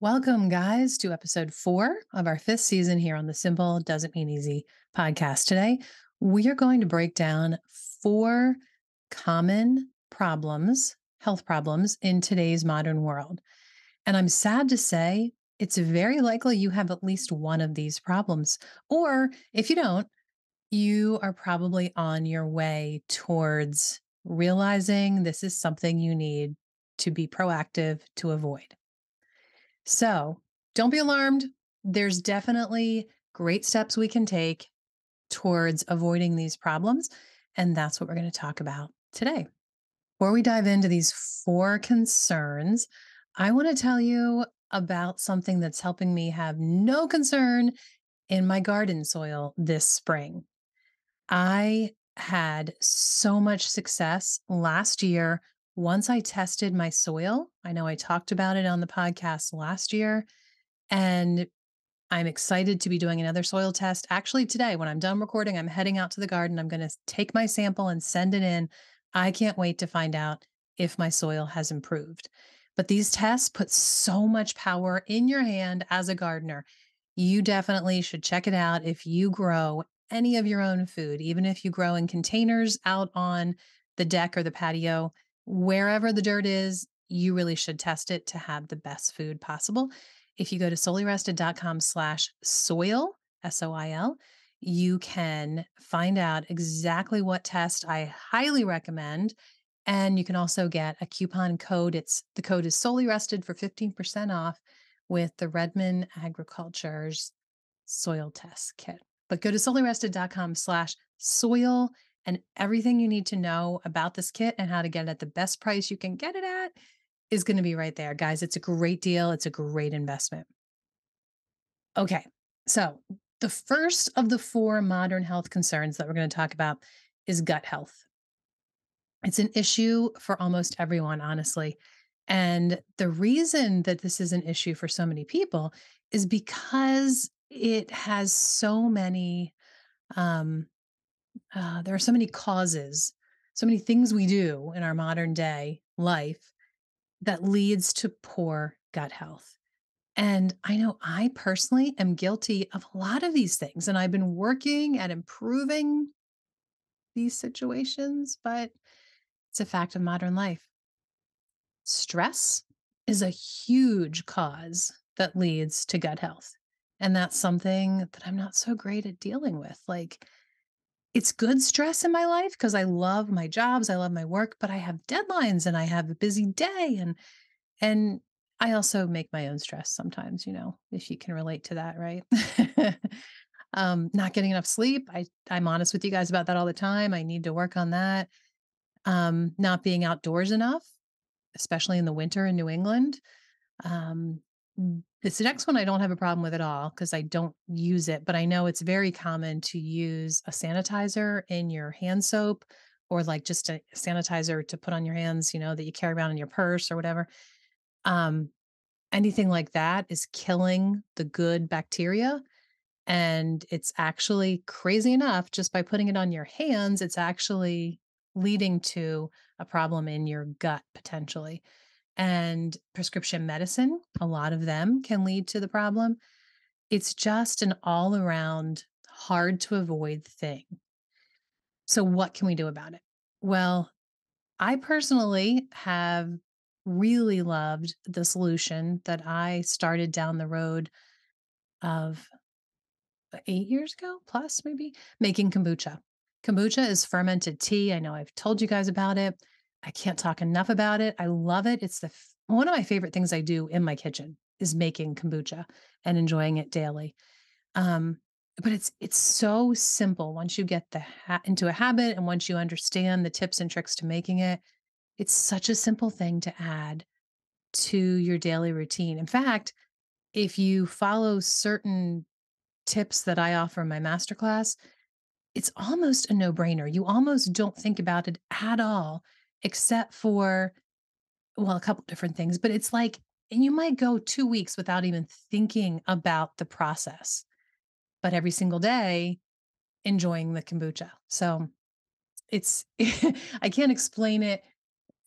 Welcome, guys, to episode four of our fifth season here on the Simple Doesn't Mean Easy podcast. Today, we are going to break down four common problems, health problems in today's modern world. And I'm sad to say, it's very likely you have at least one of these problems. Or if you don't, you are probably on your way towards realizing this is something you need to be proactive to avoid. So don't be alarmed. There's definitely great steps we can take towards avoiding these problems. And that's what we're going to talk about today. Before we dive into these four concerns, I want to tell you about something that's helping me have no concern in my garden soil this spring. I had so much success last year once I tested my soil, I know I talked about it on the podcast last year, and I'm excited to be doing another soil test. Actually, today, when I'm done recording, I'm heading out to the garden. I'm going to take my sample and send it in. I can't wait to find out if my soil has improved. But these tests put so much power in your hand as a gardener. You definitely should check it out if you grow any of your own food, even if you grow in containers out on the deck or the patio wherever the dirt is, you really should test it to have the best food possible. If you go to soulyrested.com slash soil, S O I L, you can find out exactly what test I highly recommend. And you can also get a coupon code. It's the code is SoulyRested for 15% off with the Redmond Agriculture's soil test kit. But go to soulyrested.com slash soil and everything you need to know about this kit and how to get it at the best price you can get it at is going to be right there. Guys, it's a great deal. It's a great investment. Okay. So, the first of the four modern health concerns that we're going to talk about is gut health. It's an issue for almost everyone, honestly. And the reason that this is an issue for so many people is because it has so many um, uh, there are so many causes, so many things we do in our modern day life that leads to poor gut health. And I know I personally am guilty of a lot of these things, and I've been working at improving these situations, but it's a fact of modern life. Stress is a huge cause that leads to gut health. And that's something that I'm not so great at dealing with. Like, it's good stress in my life because I love my jobs, I love my work, but I have deadlines and I have a busy day and and I also make my own stress sometimes, you know, if you can relate to that, right? um, not getting enough sleep. I I'm honest with you guys about that all the time. I need to work on that. Um, not being outdoors enough, especially in the winter in New England. Um, this next one I don't have a problem with at all because I don't use it, but I know it's very common to use a sanitizer in your hand soap or like just a sanitizer to put on your hands, you know, that you carry around in your purse or whatever. Um, anything like that is killing the good bacteria. And it's actually crazy enough, just by putting it on your hands, it's actually leading to a problem in your gut potentially and prescription medicine, a lot of them can lead to the problem. It's just an all around hard to avoid thing. So, what can we do about it? Well, I personally have really loved the solution that I started down the road of uh, eight years ago, plus maybe making kombucha. Kombucha is fermented tea. I know I've told you guys about it. I can't talk enough about it. I love it. It's the one of my favorite things I do in my kitchen is making kombucha and enjoying it daily. Um, but it's it's so simple once you get the ha- into a habit and once you understand the tips and tricks to making it. It's such a simple thing to add to your daily routine. In fact, if you follow certain tips that I offer in my masterclass, it's almost a no-brainer. You almost don't think about it at all except for, well, a couple different things, but it's like, and you might go two weeks without even thinking about the process, but every single day enjoying the kombucha. So it's, I can't explain it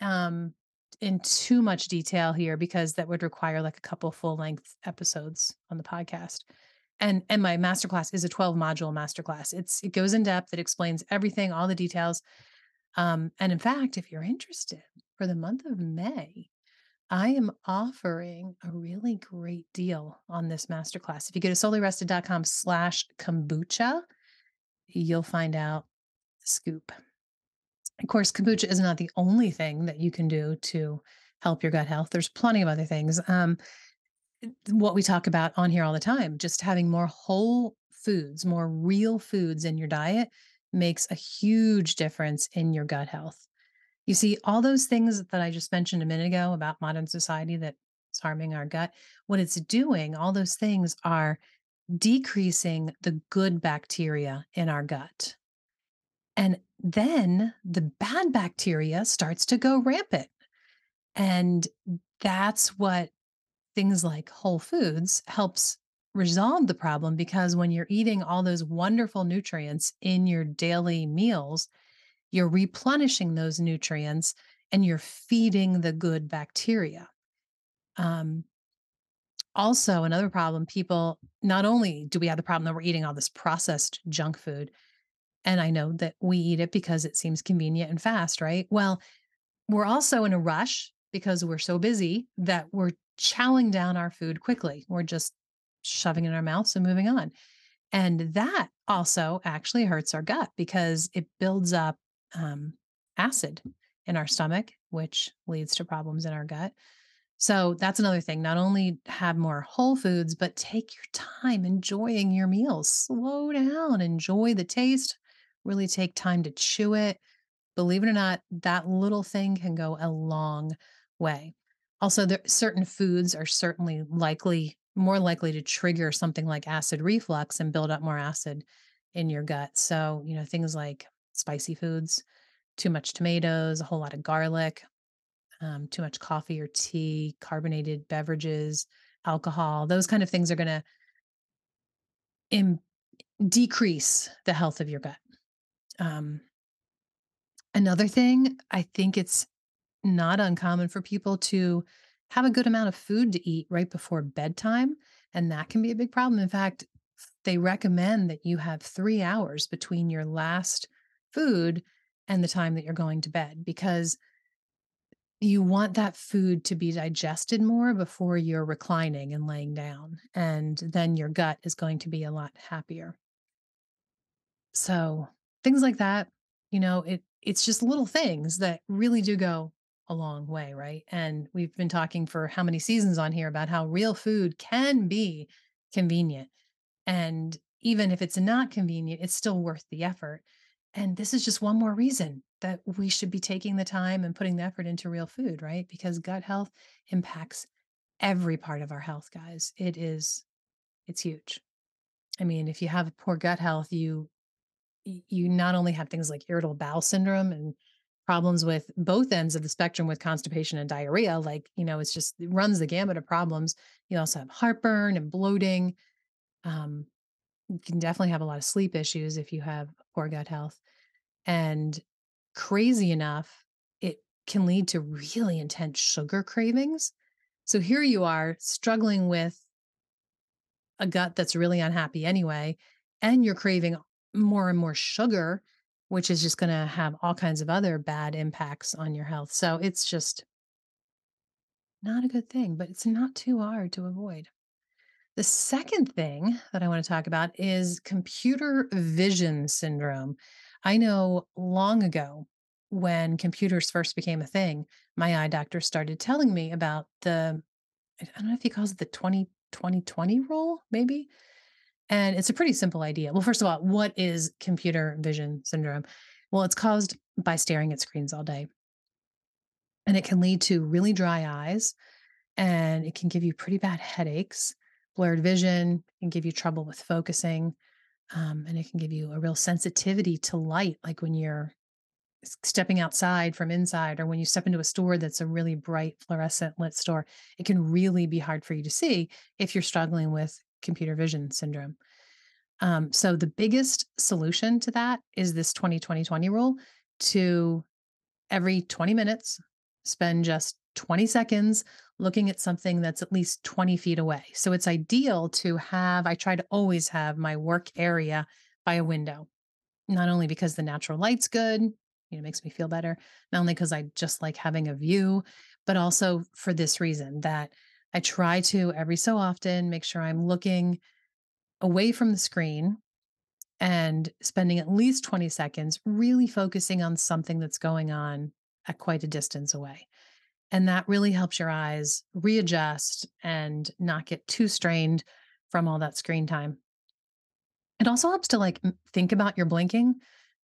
um, in too much detail here because that would require like a couple full length episodes on the podcast. And and my masterclass is a 12 module masterclass. It's it goes in depth, it explains everything, all the details. Um, and in fact, if you're interested for the month of May, I am offering a really great deal on this masterclass. If you go to soulyrested.com slash kombucha, you'll find out the scoop. Of course, kombucha is not the only thing that you can do to help your gut health. There's plenty of other things. Um, what we talk about on here all the time, just having more whole foods, more real foods in your diet makes a huge difference in your gut health. You see, all those things that I just mentioned a minute ago about modern society that's harming our gut, what it's doing, all those things are decreasing the good bacteria in our gut. And then the bad bacteria starts to go rampant. And that's what things like whole foods helps resolve the problem because when you're eating all those wonderful nutrients in your daily meals, you're replenishing those nutrients and you're feeding the good bacteria. Um, also, another problem people not only do we have the problem that we're eating all this processed junk food, and I know that we eat it because it seems convenient and fast, right? Well, we're also in a rush because we're so busy that we're chowing down our food quickly. We're just shoving it in our mouths and moving on. And that also actually hurts our gut because it builds up um, acid in our stomach, which leads to problems in our gut. So that's another thing. Not only have more whole foods, but take your time enjoying your meals. Slow down, enjoy the taste, really take time to chew it. Believe it or not, that little thing can go a long way. Also, there certain foods are certainly likely more likely to trigger something like acid reflux and build up more acid in your gut. So, you know, things like spicy foods, too much tomatoes, a whole lot of garlic, um, too much coffee or tea, carbonated beverages, alcohol, those kind of things are going to Im- decrease the health of your gut. Um, another thing, I think it's not uncommon for people to have a good amount of food to eat right before bedtime. And that can be a big problem. In fact, they recommend that you have three hours between your last food and the time that you're going to bed because you want that food to be digested more before you're reclining and laying down. And then your gut is going to be a lot happier. So things like that, you know, it it's just little things that really do go a long way, right? And we've been talking for how many seasons on here about how real food can be convenient. And even if it's not convenient, it's still worth the effort. And this is just one more reason that we should be taking the time and putting the effort into real food, right? Because gut health impacts every part of our health, guys. It is, it's huge. I mean, if you have poor gut health, you you not only have things like irritable bowel syndrome and problems with both ends of the spectrum with constipation and diarrhea, like, you know, it's just it runs the gamut of problems. You also have heartburn and bloating. Um, you can definitely have a lot of sleep issues if you have poor gut health. And crazy enough, it can lead to really intense sugar cravings. So here you are struggling with a gut that's really unhappy anyway, and you're craving more and more sugar, which is just going to have all kinds of other bad impacts on your health. So it's just not a good thing, but it's not too hard to avoid. The second thing that I want to talk about is computer vision syndrome. I know long ago when computers first became a thing, my eye doctor started telling me about the, I don't know if he calls it the 20 20 rule, maybe. And it's a pretty simple idea. Well, first of all, what is computer vision syndrome? Well, it's caused by staring at screens all day. And it can lead to really dry eyes and it can give you pretty bad headaches, blurred vision, can give you trouble with focusing. Um, and it can give you a real sensitivity to light, like when you're stepping outside from inside or when you step into a store that's a really bright fluorescent lit store it can really be hard for you to see if you're struggling with computer vision syndrome um, so the biggest solution to that is this 20 20 20 rule to every 20 minutes spend just 20 seconds looking at something that's at least 20 feet away. So it's ideal to have, I try to always have my work area by a window, not only because the natural light's good, you know, makes me feel better, not only because I just like having a view, but also for this reason that I try to every so often make sure I'm looking away from the screen and spending at least 20 seconds really focusing on something that's going on at quite a distance away. And that really helps your eyes readjust and not get too strained from all that screen time. It also helps to like think about your blinking.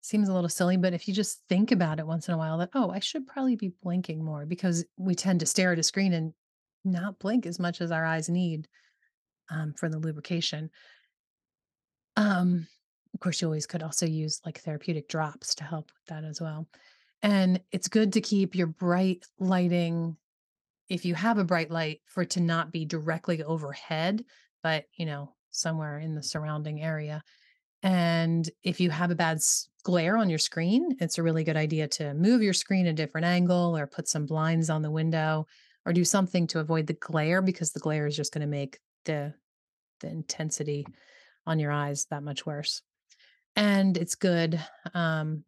Seems a little silly, but if you just think about it once in a while that, oh, I should probably be blinking more because we tend to stare at a screen and not blink as much as our eyes need um, for the lubrication. Um, of course, you always could also use like therapeutic drops to help with that as well. And it's good to keep your bright lighting, if you have a bright light, for it to not be directly overhead, but you know, somewhere in the surrounding area. And if you have a bad glare on your screen, it's a really good idea to move your screen a different angle or put some blinds on the window or do something to avoid the glare because the glare is just going to make the the intensity on your eyes that much worse. And it's good um,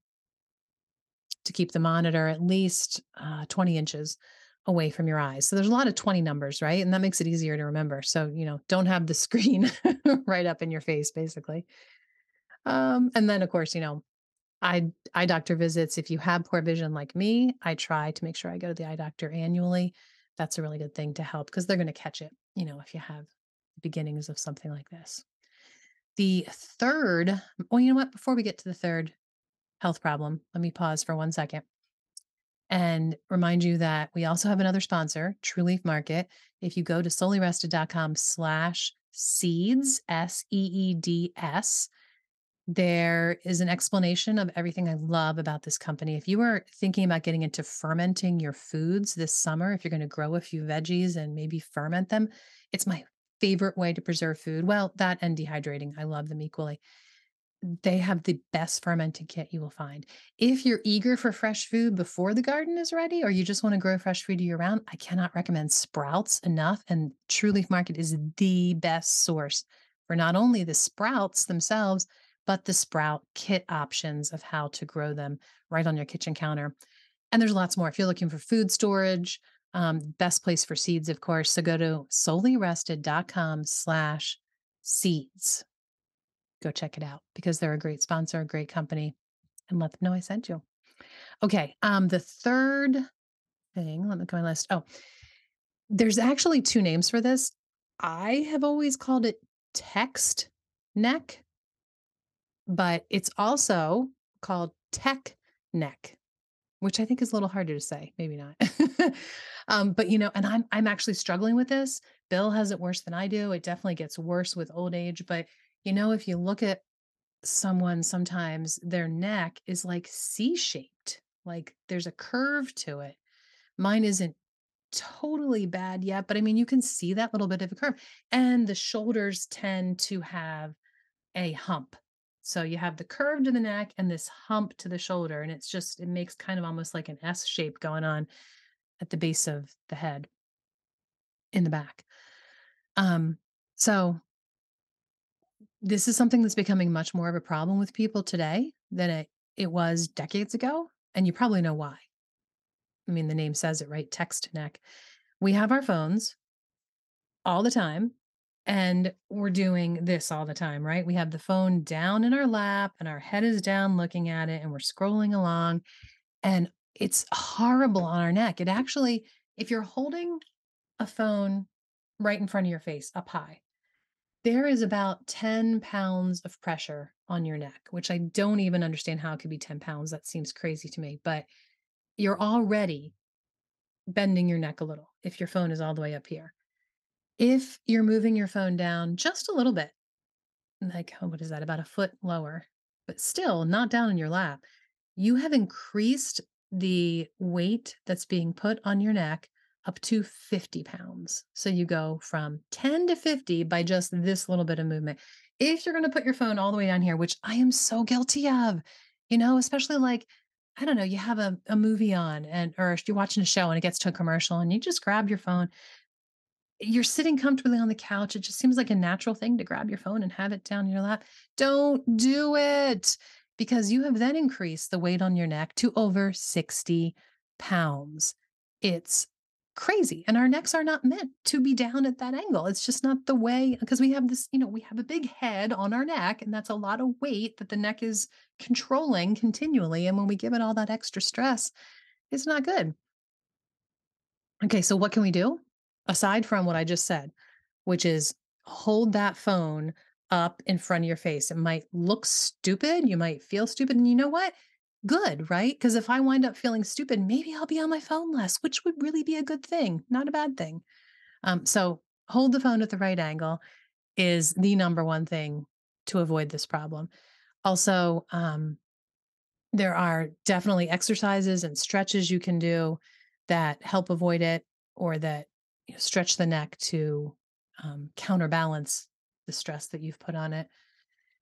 to keep the monitor at least uh, 20 inches away from your eyes. So there's a lot of 20 numbers, right? And that makes it easier to remember. So, you know, don't have the screen right up in your face, basically. Um, and then, of course, you know, eye eye doctor visits. If you have poor vision like me, I try to make sure I go to the eye doctor annually. That's a really good thing to help because they're going to catch it, you know, if you have beginnings of something like this. The third, well, you know what? Before we get to the third health problem, let me pause for one second and remind you that we also have another sponsor, True Leaf Market. If you go to soulyrested.com slash seeds, S E E D S, there is an explanation of everything I love about this company. If you are thinking about getting into fermenting your foods this summer, if you're going to grow a few veggies and maybe ferment them, it's my favorite way to preserve food. Well, that and dehydrating. I love them equally. They have the best fermented kit you will find. If you're eager for fresh food before the garden is ready, or you just want to grow fresh food year round, I cannot recommend Sprouts enough. And True Leaf Market is the best source for not only the sprouts themselves, but the sprout kit options of how to grow them right on your kitchen counter. And there's lots more. If you're looking for food storage, um, best place for seeds, of course. So go to soulyrested.com slash seeds. Go check it out because they're a great sponsor, a great company, and let them know I sent you. Okay. Um, the third thing, let me go my list. Oh, there's actually two names for this. I have always called it text neck but it's also called tech neck, which I think is a little harder to say. Maybe not. um, but you know, and I'm I'm actually struggling with this. Bill has it worse than I do. It definitely gets worse with old age. But you know, if you look at someone, sometimes their neck is like C-shaped, like there's a curve to it. Mine isn't totally bad yet, but I mean, you can see that little bit of a curve. And the shoulders tend to have a hump so you have the curve to the neck and this hump to the shoulder. And it's just, it makes kind of almost like an S shape going on at the base of the head in the back. Um, so this is something that's becoming much more of a problem with people today than it, it was decades ago. And you probably know why. I mean, the name says it, right? Text neck. We have our phones all the time and we're doing this all the time, right? We have the phone down in our lap and our head is down looking at it and we're scrolling along and it's horrible on our neck. It actually, if you're holding a phone right in front of your face up high, there is about 10 pounds of pressure on your neck, which I don't even understand how it could be 10 pounds. That seems crazy to me, but you're already bending your neck a little if your phone is all the way up here. If you're moving your phone down just a little bit, like, oh, what is that? About a foot lower, but still not down in your lap, you have increased the weight that's being put on your neck up to 50 pounds. So you go from 10 to 50 by just this little bit of movement. If you're going to put your phone all the way down here, which I am so guilty of, you know, especially like I don't know, you have a, a movie on and or you're watching a show and it gets to a commercial and you just grab your phone. You're sitting comfortably on the couch. It just seems like a natural thing to grab your phone and have it down in your lap. Don't do it because you have then increased the weight on your neck to over 60 pounds. It's crazy. And our necks are not meant to be down at that angle. It's just not the way because we have this, you know, we have a big head on our neck and that's a lot of weight that the neck is controlling continually. And when we give it all that extra stress, it's not good. Okay, so what can we do? Aside from what I just said, which is hold that phone up in front of your face. It might look stupid, you might feel stupid, and you know what? Good, right? Because if I wind up feeling stupid, maybe I'll be on my phone less, which would really be a good thing, not a bad thing. Um, so hold the phone at the right angle is the number one thing to avoid this problem. Also, um, there are definitely exercises and stretches you can do that help avoid it or that you know, stretch the neck to um, counterbalance the stress that you've put on it.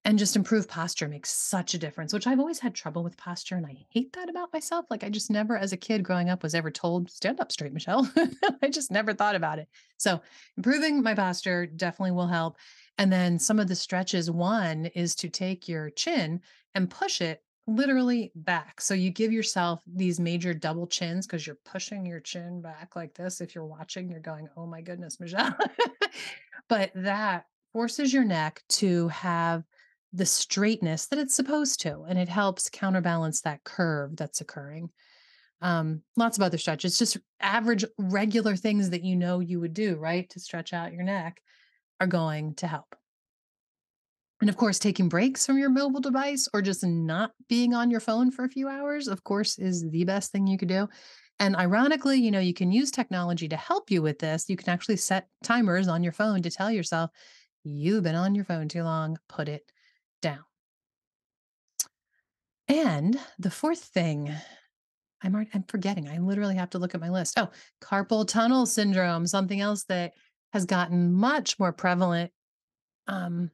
And just improve posture makes such a difference, which I've always had trouble with posture. And I hate that about myself. Like, I just never, as a kid growing up, was ever told, stand up straight, Michelle. I just never thought about it. So, improving my posture definitely will help. And then some of the stretches, one is to take your chin and push it literally back. So, you give yourself these major double chins because you're pushing your chin back like this. If you're watching, you're going, oh my goodness, Michelle. but that forces your neck to have the straightness that it's supposed to, and it helps counterbalance that curve that's occurring. Um, lots of other stretches, just average, regular things that you know you would do, right? To stretch out your neck are going to help. And of course, taking breaks from your mobile device or just not being on your phone for a few hours, of course, is the best thing you could do. And ironically, you know, you can use technology to help you with this. You can actually set timers on your phone to tell yourself, you've been on your phone too long, put it down. And the fourth thing, I'm I'm forgetting. I literally have to look at my list. Oh, carpal tunnel syndrome, something else that has gotten much more prevalent. Um,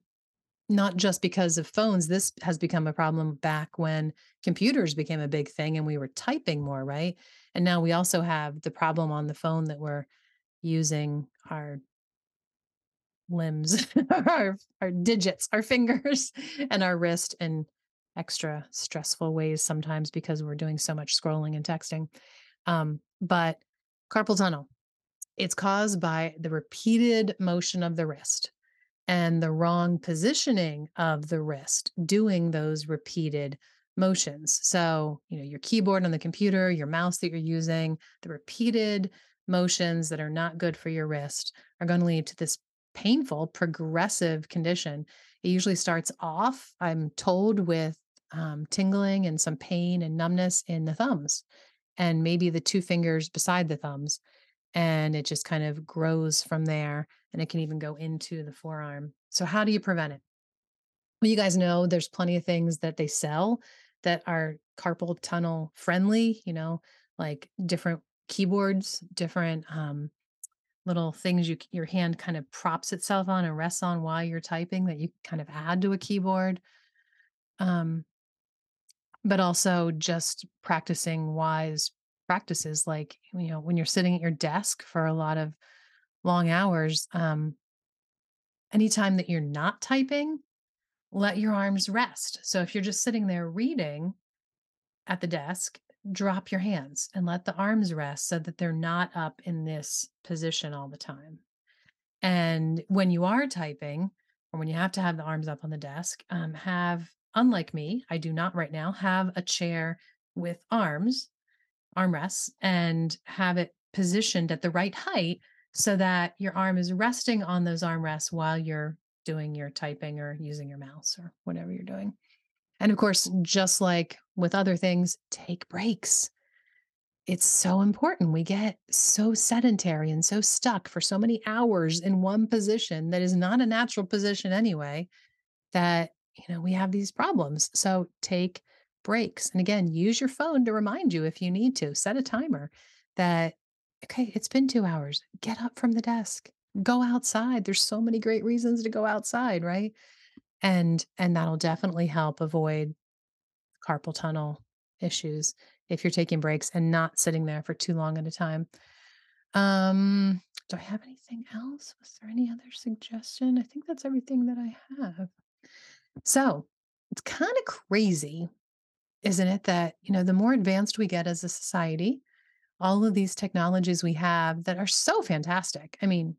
not just because of phones. This has become a problem back when computers became a big thing and we were typing more, right? And now we also have the problem on the phone that we're using our limbs, our our digits, our fingers, and our wrist in extra stressful ways sometimes because we're doing so much scrolling and texting. Um, but carpal tunnel, it's caused by the repeated motion of the wrist and the wrong positioning of the wrist doing those repeated motions. So, you know, your keyboard on the computer, your mouse that you're using, the repeated motions that are not good for your wrist are going to lead to this painful progressive condition. It usually starts off, I'm told, with um, tingling and some pain and numbness in the thumbs and maybe the two fingers beside the thumbs. And it just kind of grows from there and it can even go into the forearm. So, how do you prevent it? Well, you guys know there's plenty of things that they sell that are carpal tunnel friendly, you know, like different keyboards, different um, little things you your hand kind of props itself on and rests on while you're typing that you kind of add to a keyboard. Um, but also just practicing wise practices like you know when you're sitting at your desk for a lot of long hours um anytime that you're not typing let your arms rest so if you're just sitting there reading at the desk drop your hands and let the arms rest so that they're not up in this position all the time. And when you are typing, or when you have to have the arms up on the desk, um, have, unlike me, I do not right now, have a chair with arms, armrests, and have it positioned at the right height so that your arm is resting on those armrests while you're doing your typing or using your mouse or whatever you're doing. And of course, just like with other things, take breaks. It's so important. We get so sedentary and so stuck for so many hours in one position that is not a natural position anyway that you know we have these problems. So take breaks. And again, use your phone to remind you if you need to. Set a timer that okay, it's been 2 hours. Get up from the desk. Go outside. There's so many great reasons to go outside, right? And and that'll definitely help avoid carpal tunnel issues if you're taking breaks and not sitting there for too long at a time. Um, do I have anything else? Was there any other suggestion? I think that's everything that I have. So it's kind of crazy, isn't it? That, you know, the more advanced we get as a society, all of these technologies we have that are so fantastic. I mean,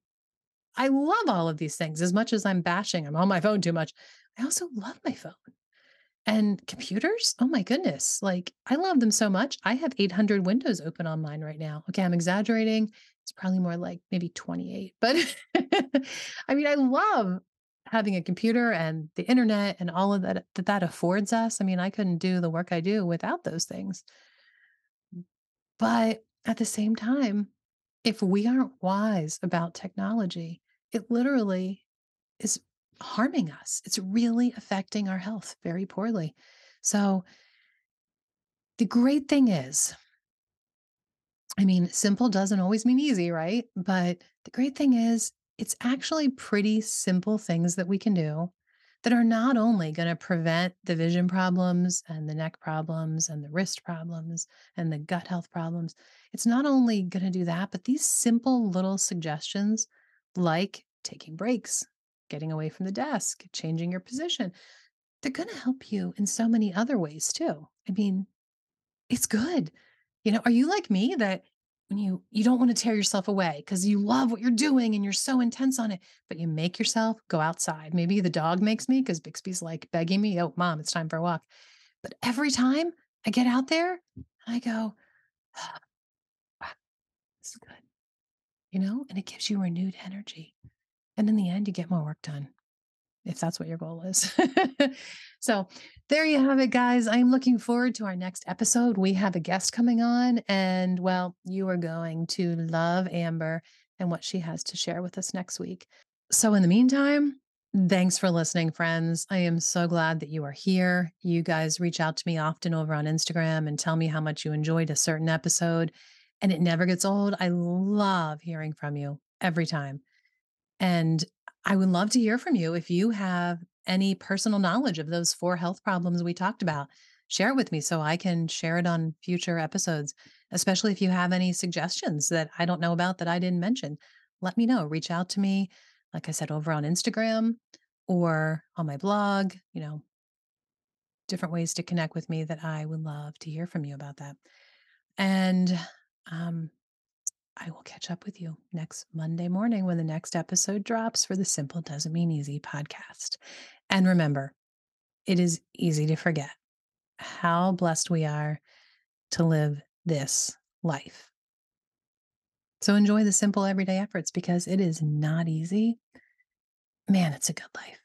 I love all of these things as much as I'm bashing. I'm on my phone too much. I also love my phone. And computers? Oh my goodness. Like, I love them so much. I have 800 windows open on mine right now. Okay, I'm exaggerating. It's probably more like maybe 28. But I mean, I love having a computer and the internet and all of that that that affords us. I mean, I couldn't do the work I do without those things. But at the same time, if we aren't wise about technology, it literally is harming us. It's really affecting our health very poorly. So, the great thing is, I mean, simple doesn't always mean easy, right? But the great thing is, it's actually pretty simple things that we can do that are not only going to prevent the vision problems and the neck problems and the wrist problems and the gut health problems. It's not only going to do that, but these simple little suggestions like taking breaks, getting away from the desk, changing your position, they're going to help you in so many other ways too. I mean, it's good. You know, are you like me that when you you don't want to tear yourself away because you love what you're doing and you're so intense on it, but you make yourself go outside. Maybe the dog makes me because Bixby's like begging me, "Oh, mom, it's time for a walk." But every time I get out there, I go, "Ah, "This is good," you know, and it gives you renewed energy. And in the end, you get more work done if that's what your goal is. so, there you have it, guys. I'm looking forward to our next episode. We have a guest coming on, and well, you are going to love Amber and what she has to share with us next week. So, in the meantime, thanks for listening, friends. I am so glad that you are here. You guys reach out to me often over on Instagram and tell me how much you enjoyed a certain episode, and it never gets old. I love hearing from you every time. And I would love to hear from you if you have any personal knowledge of those four health problems we talked about. Share it with me so I can share it on future episodes, especially if you have any suggestions that I don't know about that I didn't mention. Let me know. Reach out to me, like I said, over on Instagram or on my blog, you know, different ways to connect with me that I would love to hear from you about that. And um, I will catch up with you next Monday morning when the next episode drops for the Simple Doesn't Mean Easy podcast. And remember, it is easy to forget how blessed we are to live this life. So enjoy the simple everyday efforts because it is not easy. Man, it's a good life.